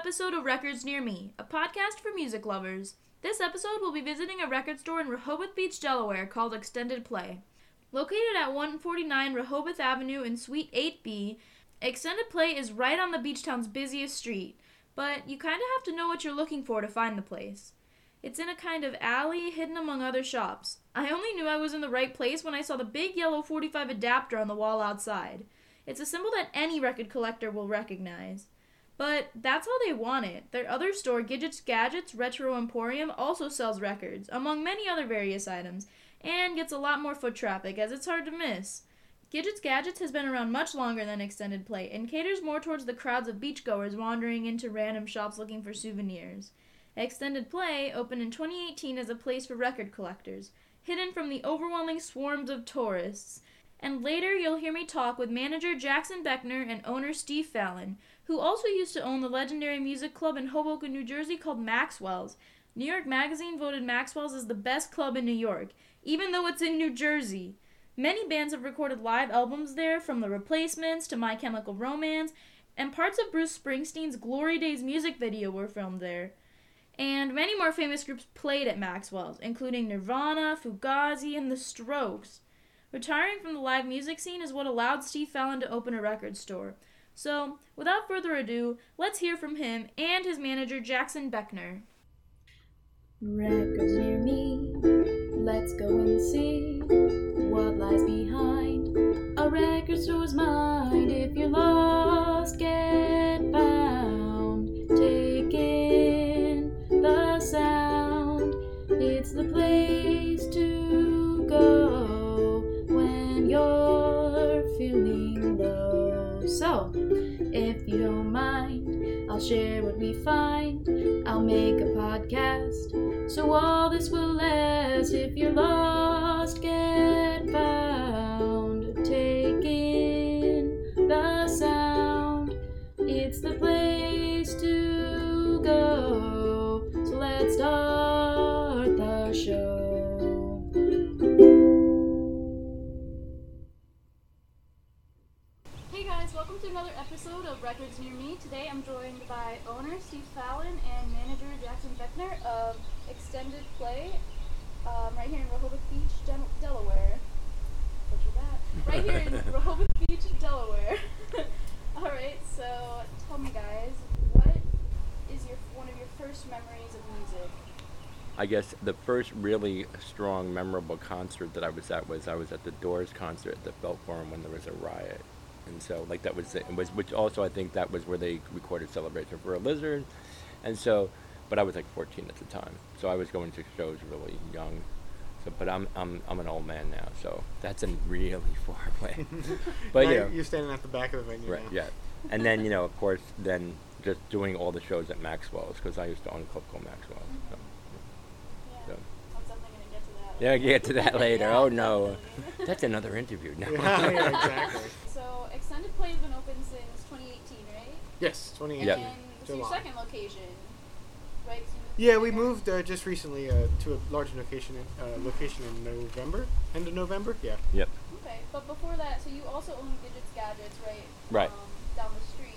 episode of Records Near Me, a podcast for music lovers. This episode will be visiting a record store in Rehoboth Beach, Delaware called Extended Play. Located at 149 Rehoboth Avenue in Suite 8B, Extended Play is right on the beach town's busiest street, but you kind of have to know what you're looking for to find the place. It's in a kind of alley hidden among other shops. I only knew I was in the right place when I saw the big yellow 45 adapter on the wall outside. It's a symbol that any record collector will recognize. But that's how they want it. Their other store, Gidget's Gadgets Retro Emporium, also sells records, among many other various items, and gets a lot more foot traffic as it's hard to miss. Gidget's Gadgets has been around much longer than Extended Play and caters more towards the crowds of beachgoers wandering into random shops looking for souvenirs. Extended Play opened in 2018 as a place for record collectors, hidden from the overwhelming swarms of tourists. And later you'll hear me talk with manager Jackson Beckner and owner Steve Fallon, who also used to own the legendary music club in Hoboken, New Jersey called Maxwell's. New York Magazine voted Maxwell's as the best club in New York, even though it's in New Jersey. Many bands have recorded live albums there, from The Replacements to My Chemical Romance, and parts of Bruce Springsteen's Glory Days music video were filmed there. And many more famous groups played at Maxwell's, including Nirvana, Fugazi, and The Strokes. Retiring from the live music scene is what allowed Steve Fallon to open a record store. So, without further ado, let's hear from him and his manager, Jackson Beckner. Records near me, let's go and see what lies behind share what we find. Welcome to another episode of Records Near Me. Today I'm joined by owner Steve Fallon and manager Jackson Beckner of Extended Play, um, right here in Rehoboth Beach, Del- Delaware. Right here in Rehoboth Beach, Delaware. Alright, so tell me guys, what is your one of your first memories of music? I guess the first really strong, memorable concert that I was at was I was at the Doors concert at the Felt Forum when there was a riot, and so like that was it was which also I think that was where they recorded "Celebration for a Lizard," and so, but I was like 14 at the time, so I was going to shows really young. So, but I'm I'm I'm an old man now, so that's in really far away. but Now you you're- know, you're standing at the back of the venue Right. now. Yeah. And then you know, of course, then just doing all the shows at Maxwell's because I used to own a club called Maxwell's. So, Yeah. so. I'm definitely gonna get to that. Yeah, get to that later. Yeah, oh no, that's another interview. No. Yeah, yeah, exactly. So Extended Play has been open since 2018, right? Yes, 2018. Yep. And it's your July. second location, right? 'Cause you moved Yeah, we there. moved uh, just recently uh, to a larger location. In, uh, location in November, end of November. Yeah. Yep. Okay, but before that, so you also own Gidget's Gadgets, right? Right. Um, down the street.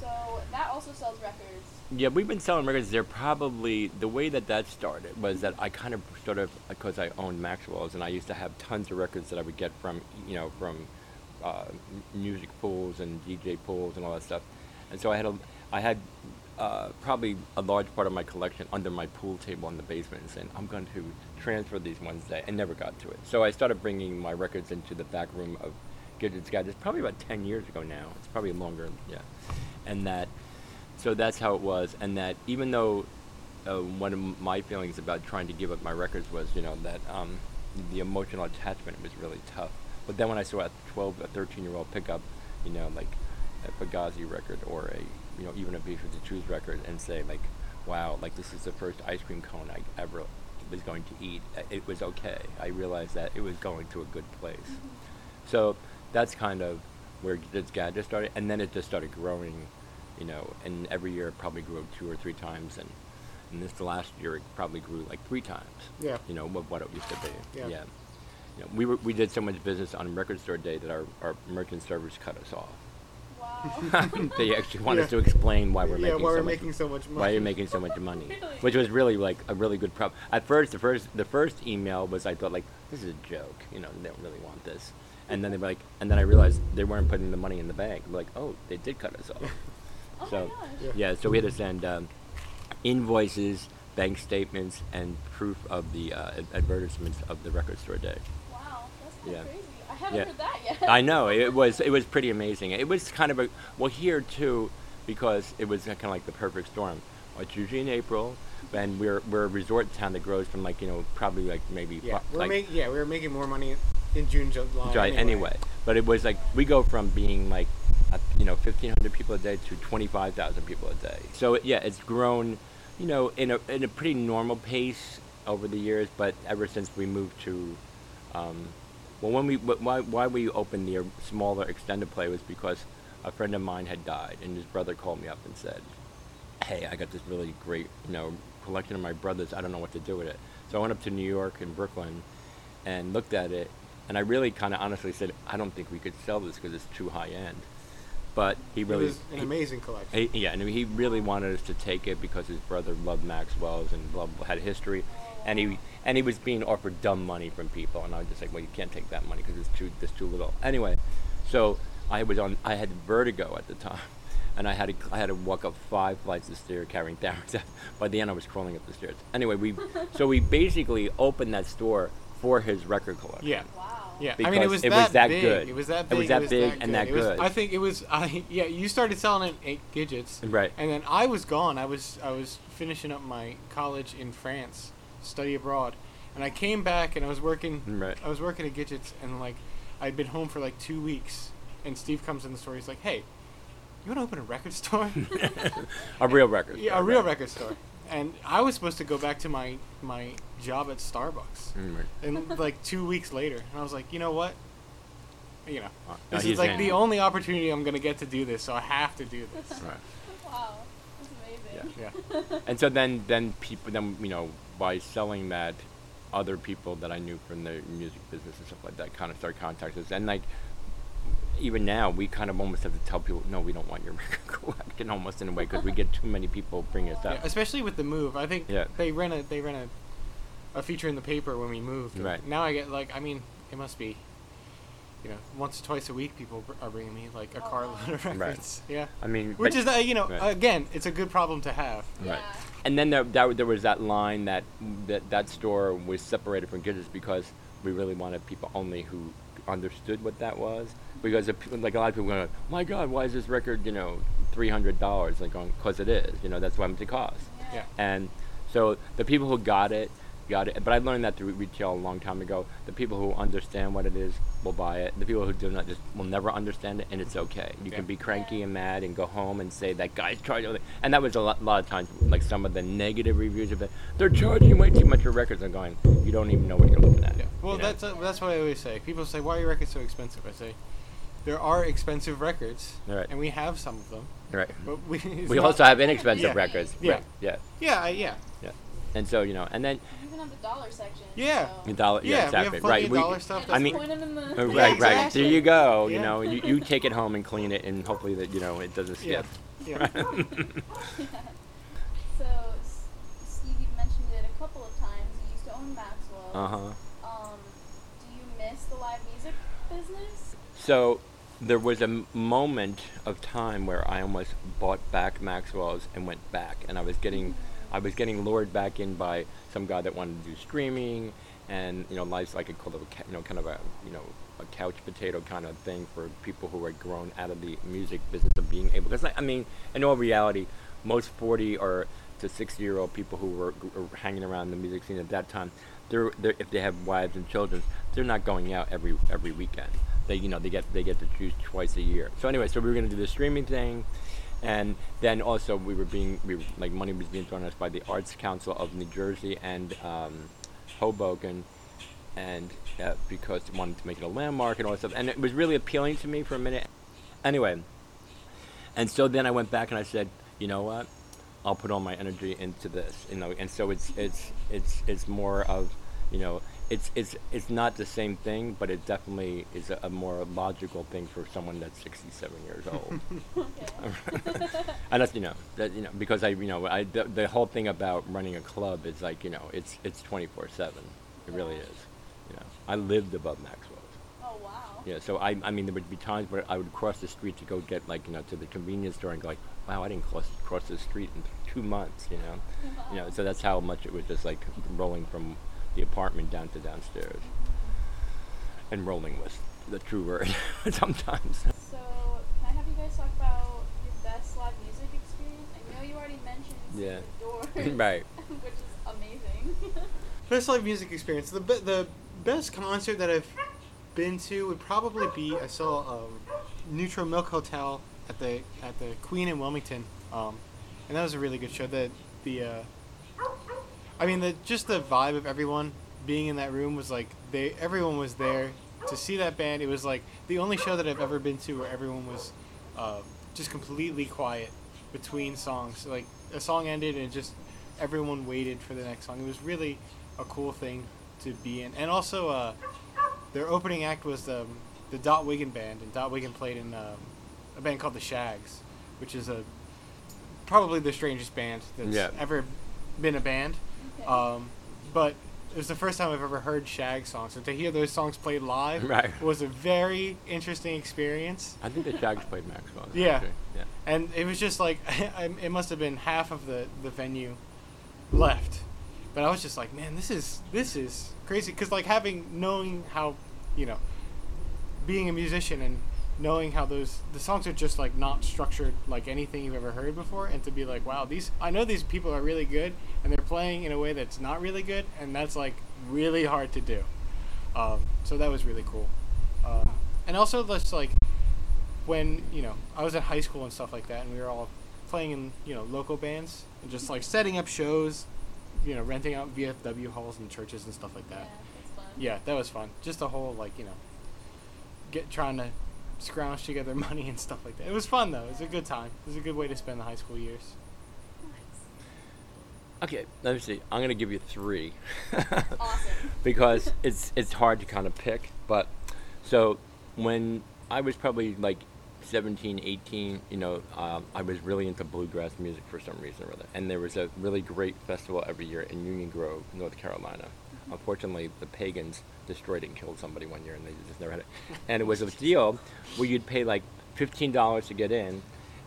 So that also sells records. Yeah, we've been selling records there. Probably the way that that started was that I kind of sort of because I owned Maxwell's and I used to have tons of records that I would get from you know from uh, music pools and DJ pools and all that stuff, and so I had a I had uh, probably a large part of my collection under my pool table in the basement and saying I'm going to transfer these one day and never got to it. So I started bringing my records into the back room of Gidget's Gadgets probably about 10 years ago now. It's probably longer, yeah, and that so that's how it was. And that even though uh, one of my feelings about trying to give up my records was you know that um, the emotional attachment was really tough but then when i saw a 12 a 13 year old pick up you know like a Fugazi record or a you know even a the Choose record and say like wow like this is the first ice cream cone i ever was going to eat uh, it was okay i realized that it was going to a good place so that's kind of where this gadget started, and then it just started growing, you know. And every year it probably grew two or three times, and, and this last year it probably grew like three times. Yeah. You know what, what it used to be. Yeah. You know, we were we did so much business on record store day that our, our merchant servers cut us off. Wow. They actually want us to explain why we're yeah, making why so we're much making so much money. why you're making so much money, Really? which was really like a really good problem. At first, the first the first email was I thought like this is a joke, you know, they don't really want this, and then they were like, and then I realized they weren't putting the money in the bank. Like, oh, they did cut us off. Oh So. Yeah. yeah, so we had to send um, invoices, bank statements, and proof of the uh, advertisements of the record store day. Wow, that's kind Yeah. crazy. I haven't Yeah. heard that yet. I know it was it was pretty amazing. It was kind of a well here too, because it was kind of like the perfect storm. It's usually in April, and we're we're a resort town that grows from like you know probably like maybe Yeah, fi- we're like making yeah, we were making more money in June, July. July anyway. But it was like we go from being like uh, you know 1,500 people a day to 25,000 people a day. So it- yeah, it's grown, you know, in a in a pretty normal pace over the years. But ever since we moved to, um, well, when we why why we opened the smaller extended play was because a friend of mine had died, and his brother called me up and said, "Hey, I got this really great, you know, collection of my brothers. I don't know what to do with it." So I went up to New York and Brooklyn, and looked at it, and I really kind of honestly said, "I don't think we could sell this because it's too high end." But he It really, was an he- amazing collection. he- yeah, and he really wanted us to take it because his brother loved Maxwell's and loved, had history, and he and he was being offered dumb money from people, and I was just like, well, you can't take that money because it's too there's too little. Anyway, so I was on I had vertigo at the time, and I had to I had to walk up five flights of stairs carrying therapies. By the end, I was crawling up the stairs. Anyway, we so we basically opened that store for his record collection. Yeah. Wow. Yeah, I Because mean it was it that was that big. good. It was that big. It was that big and that It was- good. I think it was. I yeah. You started selling it at Gidgets, Right. and then I was gone. I was I was finishing up my college in France, study abroad, and I came back and I was working. Right. I was working at Gidgets, and like I'd been home for like two weeks, and Steve comes in the store. He's like, "Hey, you want to open a record store?" A real record. yeah, store, a real right. record store. And I was supposed to go back to my my job at Starbucks. Mm, right. and like two weeks later, and I was like, you know what? You know, Uh, this he's is like the only opportunity I'm gonna get to do this, so I have to do this. Right. Wow. That's amazing. Yeah, And so then, then people, then you know, by selling that, other people that I knew from the music business and stuff like that kind of started contacting us. And like, even now, we kind of almost have to tell people, no, we don't want your record collection, almost in a way, because we get too many people bringing us yeah, up. especially with the move. I think Yeah. they ran a they ran a, a feature in the paper when we moved. Right. Now I get like, I mean, it must be, you know, once or twice a week people are bringing me like a Oh, carload of Right. records. Yeah. I mean, Which but- is, uh, you know, Right. again, it's a good problem to have. Right. Yeah. And then there, that, there was that line that, that that store was separated from Gidget's because we really wanted people only who understood what that was. Because if, like a lot of people going, my God, why is this record, you know, three hundred dollars? Like going, cause it is. You know, that's what it costs. Yeah. And so the people who got it, got it. But I learned that through retail a long time ago. The people who understand what it is will buy it. The people who do not just will never understand it, and it's okay. You Yeah. can be cranky and mad and go home and say that guy's charging. And that was a lot, lot of times like some of the negative reviews of it. They're charging way too much for records. I'm going, you don't even know what you're looking at. Yeah. Well, you know? that's uh, that's what I always say. People say, "Why are your records so expensive?" I say, "There are expensive records, Right. and we have some of them, right. but we We also have inexpensive Yeah. records. Yeah. Right. Yeah. yeah, I- yeah, Yeah. And so you know, and then You even have the dollar section. Yeah. So. the dollar. yeah. Yeah, we exactly. have right. of we, dollar stuff. I mean- point 'em in the. Uh, Yeah, right, right. exactly. There you go. You know, you, you take it home and clean it, and hopefully that you know it doesn't Yeah. skip. Yeah. So, S- Steve, you mentioned it a couple of times. You used to own Maxwell. Uh huh. Um, do you miss the live music business? So there was a m- moment of time where I almost bought back Maxwell's and went back, and I was getting, I was getting lured back in by some guy that wanted to do streaming, and you know, life's like a you know, kind of a, you know, a couch potato kind of thing for people who had grown out of the music business of being able. Because I mean, in all reality, most forty or to sixty year old people who were, were hanging around the music scene at that time, they're, they're if they have wives and children, they're not going out every every weekend. They you know they get they get to choose twice a year. So anyway, so we were gonna do the streaming thing, and then also we were being we were, like money was being thrown at us by the Arts Council of New Jersey and um, Hoboken, and uh, because they wanted to make it a landmark and all that stuff, and it was really appealing to me for a minute. Anyway, and so then I went back and I said, you know what? I'll put all my energy into this, you know. And so it's it's it's it's more of, you know, it's it's it's not the same thing, but it definitely is a, a more logical thing for someone that's 67 years old. That's you know that you know because I you know I the, the whole thing about running a club is like you know it's it's 24 seven. It really is. You know, I lived above Maxwell's. oh wow. Yeah, so I, I mean, there would be times where I would cross the street to go get like, you know, to the convenience store and go like, wow, I didn't cross cross the street in two months, you know, you know. So that's how much it was just like rolling from the apartment down to downstairs. And rolling was the true word sometimes. So, can I have you guys talk about your best live music experience? I know you already mentioned Yeah. the Doors, right. which is amazing. Best live music experience. The be- the best concert that I've been to would probably be I saw um, Neutral Milk Hotel at the at the Queen in Wilmington, um, and that was a really good show. The the uh, I mean the just the vibe of everyone being in that room was like they everyone was there to see that band. It was like the only show that I've ever been to where everyone was uh, just completely quiet between songs. Like a song ended and just everyone waited for the next song. It was really a cool thing to be in. And also, uh, their opening act was um, the Dot Wiggin band, and Dot Wiggin played in um, a band called the Shaggs, which is a probably the strangest band that's Yeah. ever been a band. Okay. Um, but it was the first time I've ever heard Shaggs songs, and to hear those songs played live Right. was a very interesting experience. I think the Shaggs played Maxwell. Yeah. actually, Yeah. and it was just like it must have been half of the the venue left but i was just like man this is this is crazy because like having knowing how you know being a musician and knowing how those the songs are just like not structured like anything you've ever heard before and to be like wow these i know these people are really good and they're playing in a way that's not really good and that's like really hard to do um, so that was really cool um, and also just like when you know I was in high school and stuff like that, and we were all playing in you know local bands and just like setting up shows, you know, renting out VFW halls and churches and stuff like yeah, that. fun. Yeah, that was fun. Just a whole like you know, get trying to scrounge together money and stuff like that. It was fun though. It was a good time. It was a good way to spend the high school years. Okay, let me see. I'm gonna give you three. Awesome. because it's it's hard to kind of pick. But so when I was probably like 17, 18, you know, um, I was really into bluegrass music for some reason or other. And there was a really great festival every year in Union Grove, North Carolina. Unfortunately, the pagans destroyed it and killed somebody one year, and they just never had it. And it was a deal where you'd pay like fifteen dollars to get in,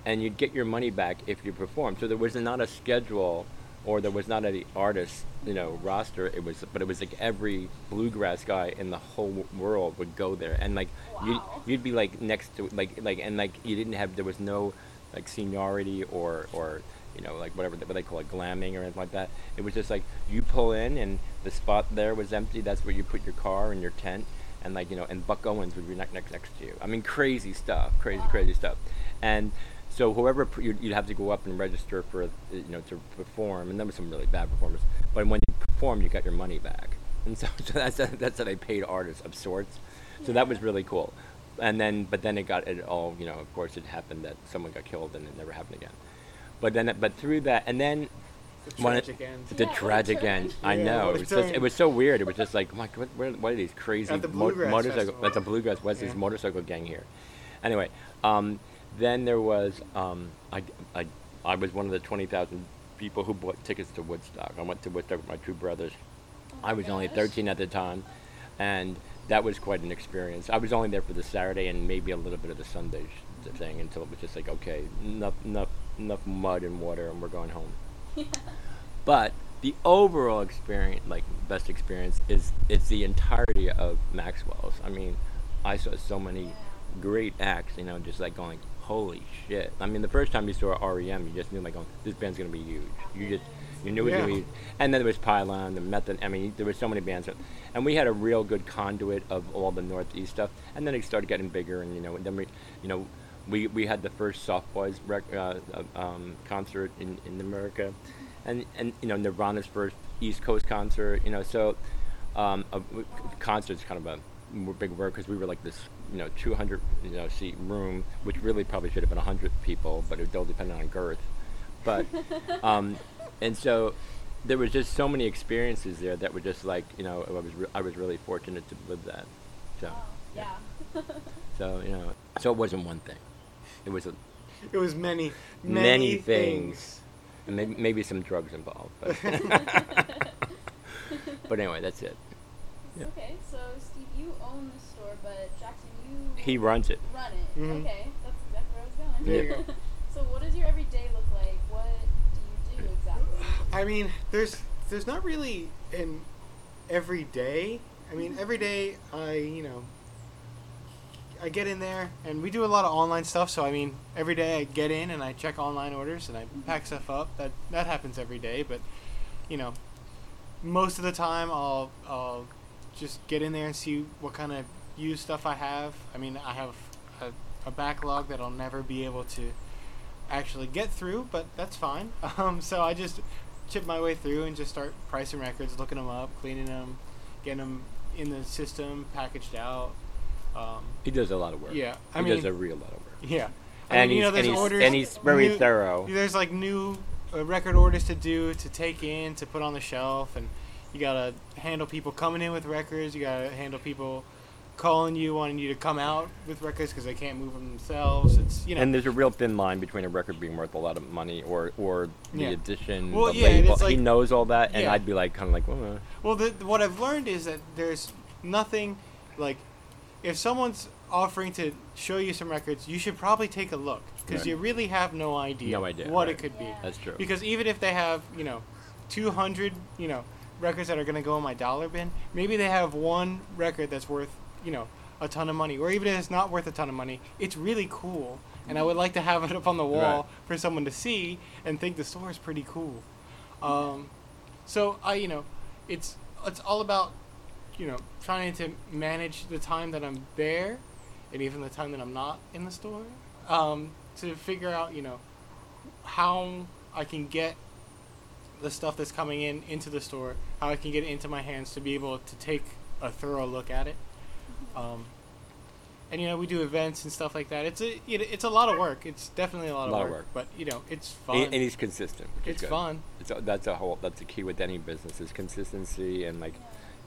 and you'd get your money back if you performed. So there was not a schedule, or there was not any artist, you know, roster. It was, but it was like every bluegrass guy in the whole world would go there, and like you'd, you'd be like next to like like and like you didn't have there was no like seniority or or you know like whatever they, what they call it glamming or anything like that. It was just like you pull in and the spot there was empty. That's where you put your car and your tent and like you know and Buck Owens would be next next next to you. I mean crazy stuff, crazy Wow. crazy stuff, and. So whoever pr- you'd, you'd have to go up and register for, you know, to perform, and there were some really bad performers. But when you perform, you got your money back, and so, so that's that's how they paid artists of sorts. So that was really cool. And then, but then it got it all, you know. Of course, it happened that someone got killed, and it never happened again. But then, but through that, and then The When it- tragic end. the Yeah, what tragic turn. end. I Yeah, know it was just, it was so weird. It was just like, my God, what, what, what are these crazy At the mo- Bluegrass motorcycle? Festival. At the bluegrass Wesley's Yeah. motorcycle gang here. Anyway, um, then there was um, I, I, I was one of the twenty thousand people who bought tickets to Woodstock. I went to Woodstock with my two brothers. Oh I my was only 13 at the time, and that was quite an experience. I was only there for the Saturday and maybe a little bit of the Sunday sh- thing until it was just like, okay, enough, enough, enough mud and water, and we're going home. But the overall experience, like best experience, is it's the entirety of Maxwell's. I mean, I saw so many great acts, you know, just like going, holy shit. I mean, the first time you saw REM, you just knew like, going, this band's gonna be huge. You just you knew it was gonna be. And then there was Pylon, the Method. I mean, there were so many bands, and we had a real good conduit of all the Northeast stuff. And then it started getting bigger, and you know, and then we, you know. We, we had the first Soft Boys rec- uh, uh, um, concert in, in America, and and you know Nirvana's first East Coast concert. You know, so um, a, w- concert's kind of a big word because we were like this, you know, 200 you know seat room, which really probably should have been 100 people, but it all depended on girth. But um, and so there was just so many experiences there that were just like you know I was re- I was really fortunate to live that. So Wow. Yeah. so you know so it wasn't one thing. It was a, It was many, many, Many things. things. and maybe, maybe some drugs involved. But, but anyway, that's it. Yeah. Okay, so Steve, you own the store, but Jackson, you He runs it. run it. Mhm. Okay, that's exactly where I was going. There you so, what does your everyday look like? What do you do exactly? I mean, there's there's not really an every day. I mean, every day I you know I get in there and we do a lot of online stuff. So I mean, every day I get in and I check online orders and I pack stuff up. That that happens every day. But you know, most of the time I'll I'll just get in there and see what kind of used stuff I have. I mean, I have a, a backlog that I'll never be able to actually get through, but that's fine. Um, so I just chip my way through and just start pricing records, looking them up, cleaning them, getting them in the system, packaged out. Um, He does a lot of work. yeah, I he mean, does a real lot of work. yeah. I And mean, you he's, know, and, he's, orders. and he's very new- thorough. There's like new uh, record orders to do, to take in, to put on the shelf, and you gotta handle people coming in with records. You gotta handle people calling you, wanting you to come out with records because they can't move them themselves. It's you know. And there's a real thin line between a record being worth a lot of money or or the Yeah. edition, Well, the yeah, label. it's he knows all that, and Yeah. I'd be like, kind of like, well, uh, Well, the, what I've learned is that there's nothing like if someone's offering to show you some records, you should probably take a look because Right. you really have no idea, No idea, what right. it could be. That's true. Because even if they have, you know, 200, you know, records that are going to go in my dollar bin, maybe they have one record that's worth, you know, a ton of money. Or even if it's not worth a ton of money, it's really cool. And I would like to have it up on the wall Right. for someone to see and think the store is pretty cool. Um, so I, you know, it's it's all about, you know, trying to manage the time that I'm there, and even the time that I'm not in the store, um, to figure out, you know, how I can get the stuff that's coming in into the store, how I can get it into my hands to be able to take a thorough look at it. Um, and you know, we do events and stuff like that. It's a it, it's a lot of work. It's definitely a lot, Lot of, of work, work. but you know, it's fun. and, and he's consistent. Which is it's good. fun. It's a, that's a whole. That's the key with any business is consistency and like,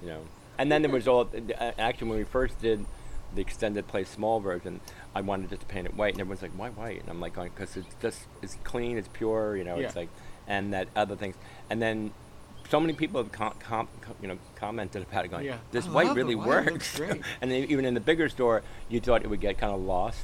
you know. And then there was all. uh, Actually, when we first did the extended play small version, I wanted just to paint it white, and everyone's like, "Why white?" And I'm like, "Because it's just it's clean, it's pure, you know. yeah. It's like, and that other things. And then so many people have com- com- com- you know commented about it, going, Yeah. "This white really white, works." and then even in the bigger store, you thought it would get kind of lost.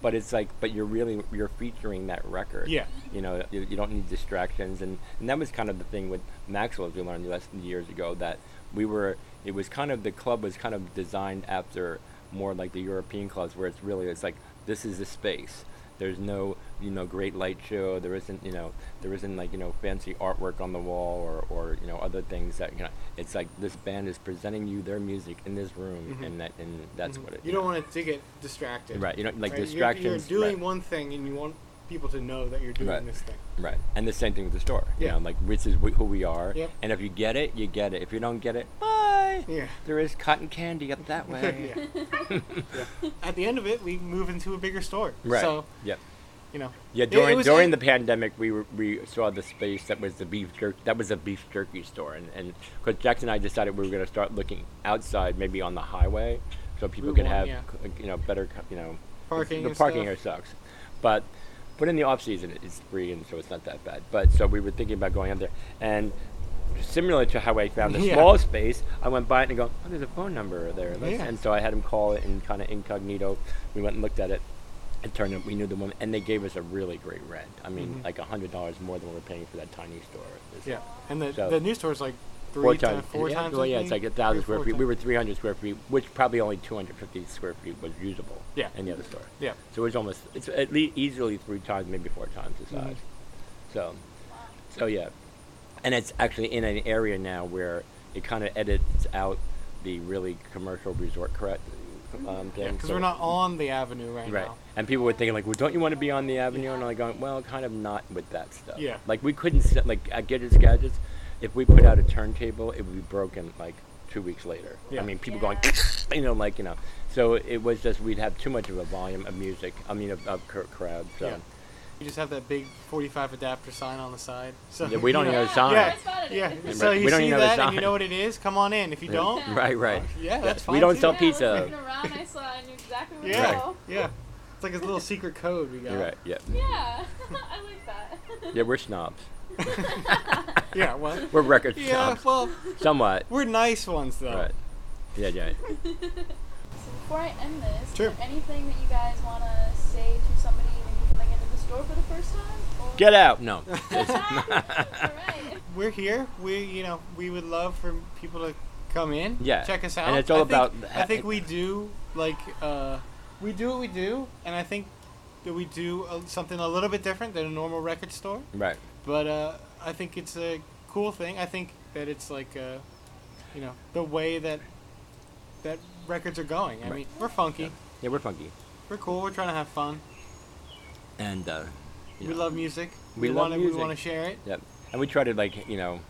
But it's like, but you're really you're featuring that record. Yeah. You know, you, you don't need distractions, and, and that was kind of the thing with Maxwell, as we learned less than years ago, that we were. It was kind of the club was kind of designed after more like the European clubs, where it's really it's like this is the space. There's no you know great light show. There isn't you know there isn't like you know fancy artwork on the wall or, or you know other things that you know. It's like this band is presenting you their music in this room, Mhm. and that and that's Mhm. what it. You don't want it to get distracted. Right. You don't like right? You're- distractions. You're, doing right. one thing, and you want people to know that you're doing Right. this thing. Right, and the same thing with the store. You Yeah. know, like this is wh- who we are. Yep. And if you get it, you get it. If you don't get it, bye. Yeah. There is cotton candy up that way. yeah. yeah. At the end of it, we move into a bigger store. Right. So Yep. you know. Yeah. During was during a- the pandemic, we were, we saw the space that was the beef jerky. That was a beef jerky store, and and because Jackson and I decided we were going to start looking outside, maybe on the highway, so people Route could one, have yeah. you know better you know Parking The and parking stuff. here sucks, but but in the off season it's free, and so it's not that bad. But so we were thinking about going out there, and similar to how I found the Yeah. small space, I went by it and go, oh, there's a phone number there. Yeah. And so I had him call it in kind of incognito. We went and looked at it. It turned out we knew the woman, and they gave us a really great rent. I mean, Mhm. like a hundred dollars more than we we're paying for that tiny store. Yeah. And the So- the new store is like three Four to times, four yeah, times. Well, yeah, it's like a Three thousand square feet. We were 300 square feet, which probably only 250 square feet was usable. Yeah. In the other store. Yeah. So it was almost, it's at least easily three times, maybe four times the size. So, so yeah, and it's actually in an area now where it kind of edits out the really commercial resort correct um, thing. Yeah, because so- we're not on the avenue right, Right. now. And people were thinking like, well, don't you want to be on the avenue? And I'm like going, well, kind of not with that stuff. Yeah. Like we couldn't set like at Gidget's Gadgets, if we put out a turntable, it would be broken like two weeks later. Yeah. I mean, people Yeah. going, you know, like you know. So it was just we'd have too much of a volume of music. I mean, of, of cr- crowd. So, Yeah. You just have that big 45 adapter sign on the side. So Yeah, we don't you even know, know the sign. Yeah, I spotted yeah. So you we don't see even know that and you know what it is. Come on in. If you don't, Right, right. yeah, that's fine. we don't too. sell Yeah, pizza. I around, I saw, I knew exactly where Yeah, to go. yeah. It's like a little secret code we got. You're right. Yeah. Yeah, I like that. Yeah, we're snobs. Yeah, well, We're record snobs. yeah, well, Somewhat. we're nice ones though. Right. Yeah, yeah. So before I end this, Sure. is there anything that you guys want to say to somebody maybe coming into the store for the first time? Or- Get out. No. Alright. We're here. We, you know, we would love for people to come in. Yeah, Check us out. and it's all I think- about I think we do like uh, we do what we do, and I think that we do uh, something a little bit different than a normal record store. right. But uh, I think it's a cool thing. I think that it's like, uh, you know, the way that that records are going. I Right. mean, we're funky. Yeah, we're funky. We're cool. We're trying to have fun. And uh, you We know, love music. We love wanna, music. We want to share it. Yep. And we try to like you know,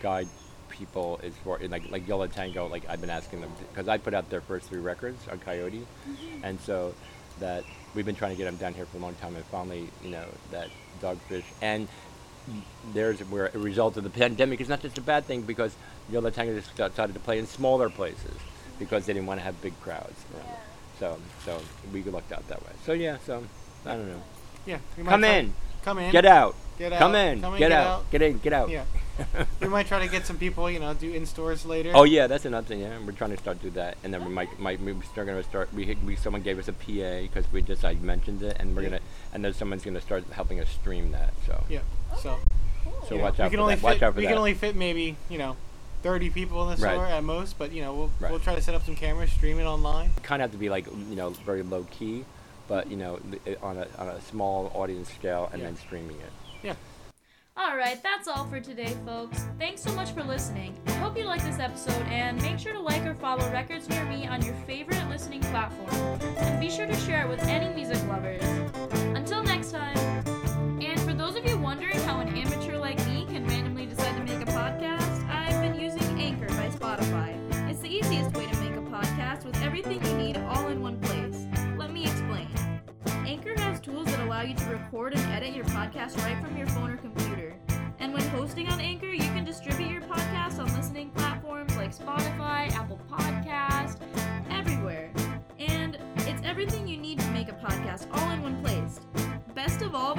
guide people as far like like Yo La Tengo. Like I've been asking them because I put out their first three records on Coyote, and so that we've been trying to get them down here for a long time, and finally you know that Dogfish and there's where a result of the pandemic is not just a bad thing because Yo La Tengo just started to play in smaller places because they didn't want to have big crowds. around it. So so we lucked out that way. So yeah. So I don't know. Yeah. we Come try- in. Come in. Get out. Get out. Come in. Come in, get, get out. out. Get in. Get out. Yeah. we might try to get some people, you know, do in stores later. Oh yeah, that's another thing. Yeah, we're trying to start do that, and then we might might we're still gonna start. We, we someone gave us a PA because we just I mentioned it, and we're Yeah. gonna and then someone's gonna start helping us stream that. So Yeah. So. Cool. So yeah, watch we out can for only that. Fit, Watch out for we that. can only fit maybe you know, thirty people in the Right. store at most. But you know, we'll Right. we'll try to set up some cameras, stream it online. kind of have to be like you know very low key, but you know on a on a small audience scale, and Yeah. then streaming it. Yeah. Alright, that's all for today, folks. Thanks so much for listening. I hope you liked this episode, and make sure to like or follow Records Near Me on your favorite listening platform. And be sure to share it with any music lovers. Until next time. Allow you to record and edit your podcast right from your phone or computer. And when hosting on Anchor, you can distribute your podcast on listening platforms like Spotify, Apple Podcast, everywhere. And it's everything you need to make a podcast all in one place. Best of all